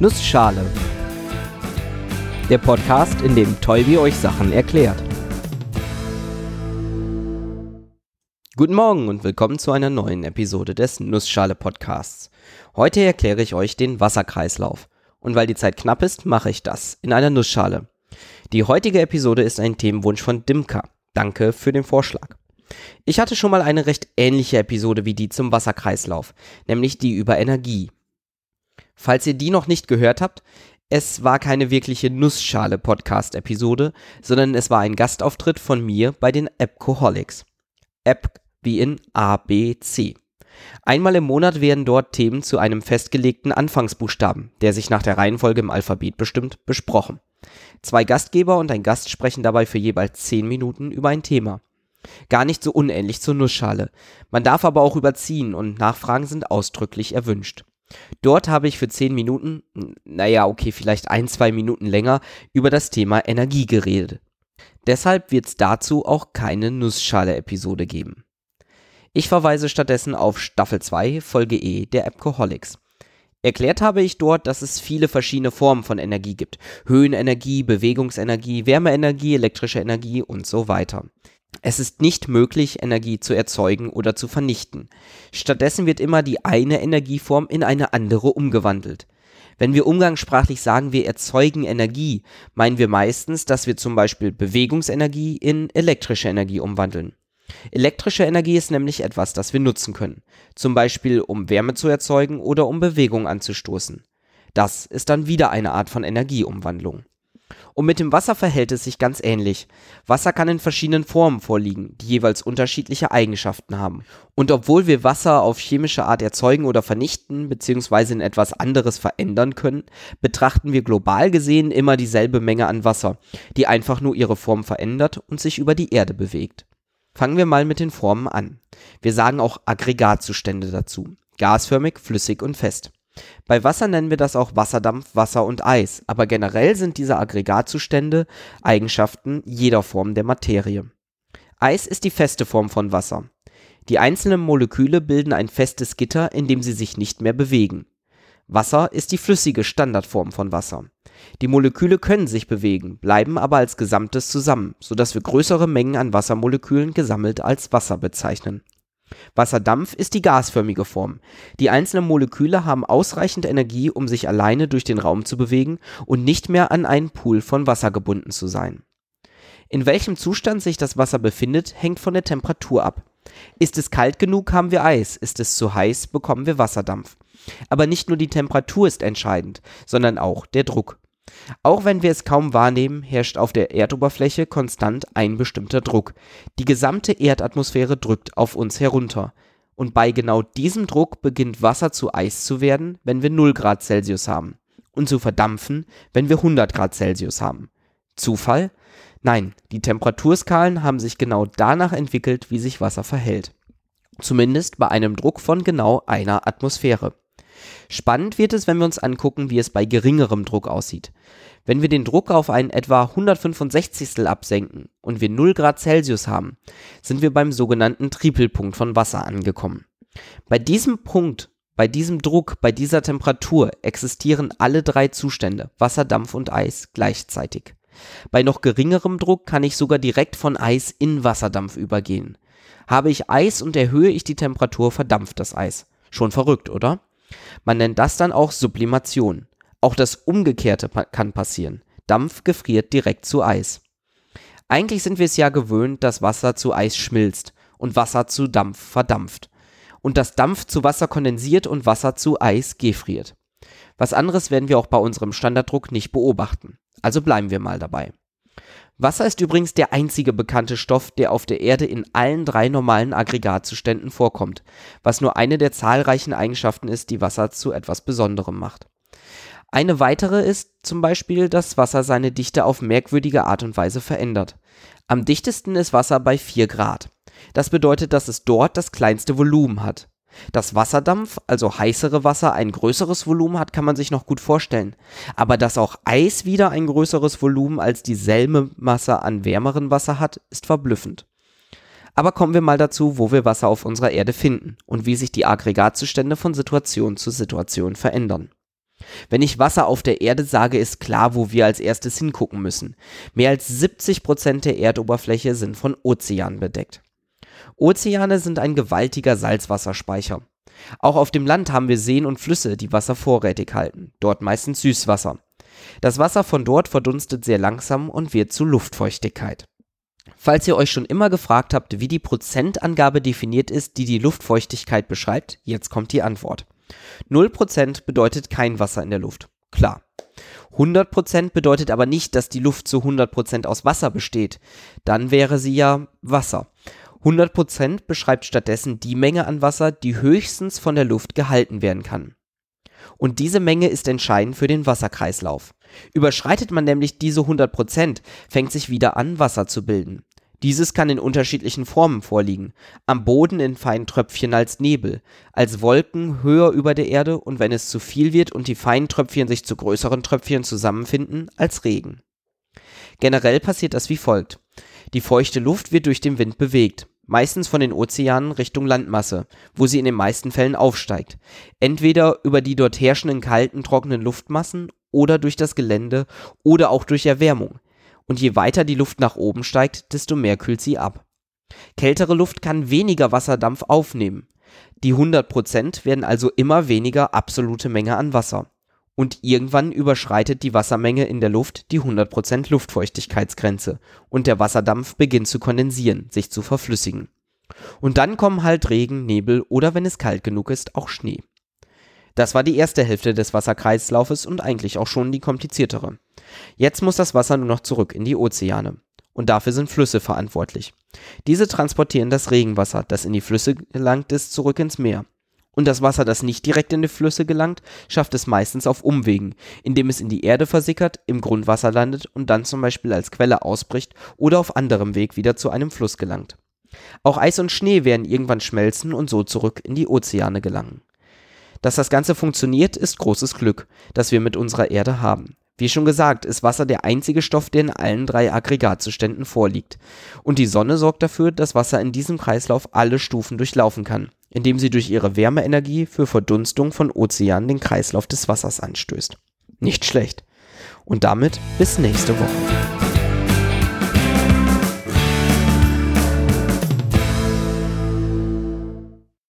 Nussschale. Der Podcast, in dem Tolbi euch Sachen erklärt. Guten Morgen und willkommen zu einer neuen Episode des Nussschale Podcasts. Heute erkläre ich euch den Wasserkreislauf. Und weil die Zeit knapp ist, mache ich das in einer Nussschale. Die heutige Episode ist ein Themenwunsch von Dimka. Danke für den Vorschlag. Ich hatte schon mal eine recht ähnliche Episode wie die zum Wasserkreislauf, nämlich die über Energie. Falls ihr die noch nicht gehört habt, es war keine wirkliche Nussschale-Podcast-Episode, sondern es war ein Gastauftritt von mir bei den Appcoholics. App wie in A, B, C. Einmal im Monat werden dort Themen zu einem festgelegten Anfangsbuchstaben, der sich nach der Reihenfolge im Alphabet bestimmt, besprochen. Zwei Gastgeber und ein Gast sprechen dabei für jeweils zehn Minuten über ein Thema. Gar nicht so unähnlich zur Nussschale. Man darf aber auch überziehen und Nachfragen sind ausdrücklich erwünscht. Dort habe ich für 10 Minuten, naja, okay, vielleicht ein, zwei Minuten länger, über das Thema Energie geredet. Deshalb wird es dazu auch keine Nussschale-Episode geben. Ich verweise stattdessen auf Staffel 2, Folge E der Appcoholics. Erklärt habe ich dort, dass es viele verschiedene Formen von Energie gibt. Höhenenergie, Bewegungsenergie, Wärmeenergie, elektrische Energie und so weiter. Es ist nicht möglich, Energie zu erzeugen oder zu vernichten. Stattdessen wird immer die eine Energieform in eine andere umgewandelt. Wenn wir umgangssprachlich sagen, wir erzeugen Energie, meinen wir meistens, dass wir zum Beispiel Bewegungsenergie in elektrische Energie umwandeln. Elektrische Energie ist nämlich etwas, das wir nutzen können, zum Beispiel um Wärme zu erzeugen oder um Bewegung anzustoßen. Das ist dann wieder eine Art von Energieumwandlung. Und mit dem Wasser verhält es sich ganz ähnlich. Wasser kann in verschiedenen Formen vorliegen, die jeweils unterschiedliche Eigenschaften haben. Und obwohl wir Wasser auf chemische Art erzeugen oder vernichten bzw. in etwas anderes verändern können, betrachten wir global gesehen immer dieselbe Menge an Wasser, die einfach nur ihre Form verändert und sich über die Erde bewegt. Fangen wir mal mit den Formen an. Wir sagen auch Aggregatzustände dazu. Gasförmig, flüssig und fest. Bei Wasser nennen wir das auch Wasserdampf, Wasser und Eis, aber generell sind diese Aggregatzustände Eigenschaften jeder Form der Materie. Eis ist die feste Form von Wasser. Die einzelnen Moleküle bilden ein festes Gitter, in dem sie sich nicht mehr bewegen. Wasser ist die flüssige Standardform von Wasser. Die Moleküle können sich bewegen, bleiben aber als Gesamtes zusammen, sodass wir größere Mengen an Wassermolekülen gesammelt als Wasser bezeichnen Wasserdampf ist die gasförmige Form. Die einzelnen Moleküle haben ausreichend Energie, um sich alleine durch den Raum zu bewegen und nicht mehr an einen Pool von Wasser gebunden zu sein. In welchem Zustand sich das Wasser befindet, hängt von der Temperatur ab. Ist es kalt genug, haben wir Eis, ist es zu heiß, bekommen wir Wasserdampf. Aber nicht nur die Temperatur ist entscheidend, sondern auch der Druck. Auch wenn wir es kaum wahrnehmen, herrscht auf der Erdoberfläche konstant ein bestimmter Druck. Die gesamte Erdatmosphäre drückt auf uns herunter. Und bei genau diesem Druck beginnt Wasser zu Eis zu werden, wenn wir 0 Grad Celsius haben. Und zu verdampfen, wenn wir 100 Grad Celsius haben. Zufall? Nein, die Temperaturskalen haben sich genau danach entwickelt, wie sich Wasser verhält. Zumindest bei einem Druck von genau einer Atmosphäre. Spannend wird es, wenn wir uns angucken, wie es bei geringerem Druck aussieht. Wenn wir den Druck auf einen etwa 165. absenken und wir 0 Grad Celsius haben, sind wir beim sogenannten Tripelpunkt von Wasser angekommen. Bei diesem Punkt, bei diesem Druck, bei dieser Temperatur existieren alle drei Zustände, Wasser, Dampf und Eis, gleichzeitig. Bei noch geringerem Druck kann ich sogar direkt von Eis in Wasserdampf übergehen. Habe ich Eis und erhöhe ich die Temperatur, verdampft das Eis. Schon verrückt, oder? Man nennt das dann auch Sublimation. Auch das Umgekehrte kann passieren. Dampf gefriert direkt zu Eis. Eigentlich sind wir es ja gewöhnt, dass Wasser zu Eis schmilzt und Wasser zu Dampf verdampft. Und dass Dampf zu Wasser kondensiert und Wasser zu Eis gefriert. Was anderes werden wir auch bei unserem Standarddruck nicht beobachten. Also bleiben wir mal dabei. Wasser ist übrigens der einzige bekannte Stoff, der auf der Erde in allen drei normalen Aggregatzuständen vorkommt, was nur eine der zahlreichen Eigenschaften ist, die Wasser zu etwas Besonderem macht. Eine weitere ist zum Beispiel, dass Wasser seine Dichte auf merkwürdige Art und Weise verändert. Am dichtesten ist Wasser bei 4 Grad. Das bedeutet, dass es dort das kleinste Volumen hat. Dass Wasserdampf, also heißere Wasser, ein größeres Volumen hat, kann man sich noch gut vorstellen. Aber dass auch Eis wieder ein größeres Volumen als dieselbe Masse an wärmerem Wasser hat, ist verblüffend. Aber kommen wir mal dazu, wo wir Wasser auf unserer Erde finden und wie sich die Aggregatzustände von Situation zu Situation verändern. Wenn ich Wasser auf der Erde sage, ist klar, wo wir als erstes hingucken müssen. Mehr als 70 Prozent der Erdoberfläche sind von Ozeanen bedeckt. Ozeane sind ein gewaltiger Salzwasserspeicher. Auch auf dem Land haben wir Seen und Flüsse, die Wasser vorrätig halten, dort meistens Süßwasser. Das Wasser von dort verdunstet sehr langsam und wird zu Luftfeuchtigkeit. Falls ihr euch schon immer gefragt habt, wie die Prozentangabe definiert ist, die die Luftfeuchtigkeit beschreibt, jetzt kommt die Antwort. 0% bedeutet kein Wasser in der Luft. Klar. 100% bedeutet aber nicht, dass die Luft zu 100% aus Wasser besteht. Dann wäre sie ja Wasser. 100% beschreibt stattdessen die Menge an Wasser, die höchstens von der Luft gehalten werden kann. Und diese Menge ist entscheidend für den Wasserkreislauf. Überschreitet man nämlich diese 100%, fängt sich wieder an, Wasser zu bilden. Dieses kann in unterschiedlichen Formen vorliegen. Am Boden in feinen Tröpfchen als Nebel, als Wolken höher über der Erde und wenn es zu viel wird und die feinen Tröpfchen sich zu größeren Tröpfchen zusammenfinden, als Regen. Generell passiert das wie folgt. Die feuchte Luft wird durch den Wind bewegt, meistens von den Ozeanen Richtung Landmasse, wo sie in den meisten Fällen aufsteigt. Entweder über die dort herrschenden kalten, trockenen Luftmassen oder durch das Gelände oder auch durch Erwärmung und je weiter die Luft nach oben steigt, desto mehr kühlt sie ab. Kältere Luft kann weniger Wasserdampf aufnehmen. Die 100% werden also immer weniger absolute Menge an Wasser. Und irgendwann überschreitet die Wassermenge in der Luft die 100% Luftfeuchtigkeitsgrenze und der Wasserdampf beginnt zu kondensieren, sich zu verflüssigen. Und dann kommen halt Regen, Nebel oder wenn es kalt genug ist, auch Schnee. Das war die erste Hälfte des Wasserkreislaufes und eigentlich auch schon die kompliziertere. Jetzt muss das Wasser nur noch zurück in die Ozeane. Und dafür sind Flüsse verantwortlich. Diese transportieren das Regenwasser, das in die Flüsse gelangt ist, zurück ins Meer. Und das Wasser, das nicht direkt in die Flüsse gelangt, schafft es meistens auf Umwegen, indem es in die Erde versickert, im Grundwasser landet und dann zum Beispiel als Quelle ausbricht oder auf anderem Weg wieder zu einem Fluss gelangt. Auch Eis und Schnee werden irgendwann schmelzen und so zurück in die Ozeane gelangen. Dass das Ganze funktioniert, ist großes Glück, das wir mit unserer Erde haben. Wie schon gesagt, ist Wasser der einzige Stoff, der in allen drei Aggregatzuständen vorliegt. Und die Sonne sorgt dafür, dass Wasser in diesem Kreislauf alle Stufen durchlaufen kann, indem sie durch ihre Wärmeenergie für Verdunstung von Ozeanen den Kreislauf des Wassers anstößt. Nicht schlecht. Und damit bis nächste Woche.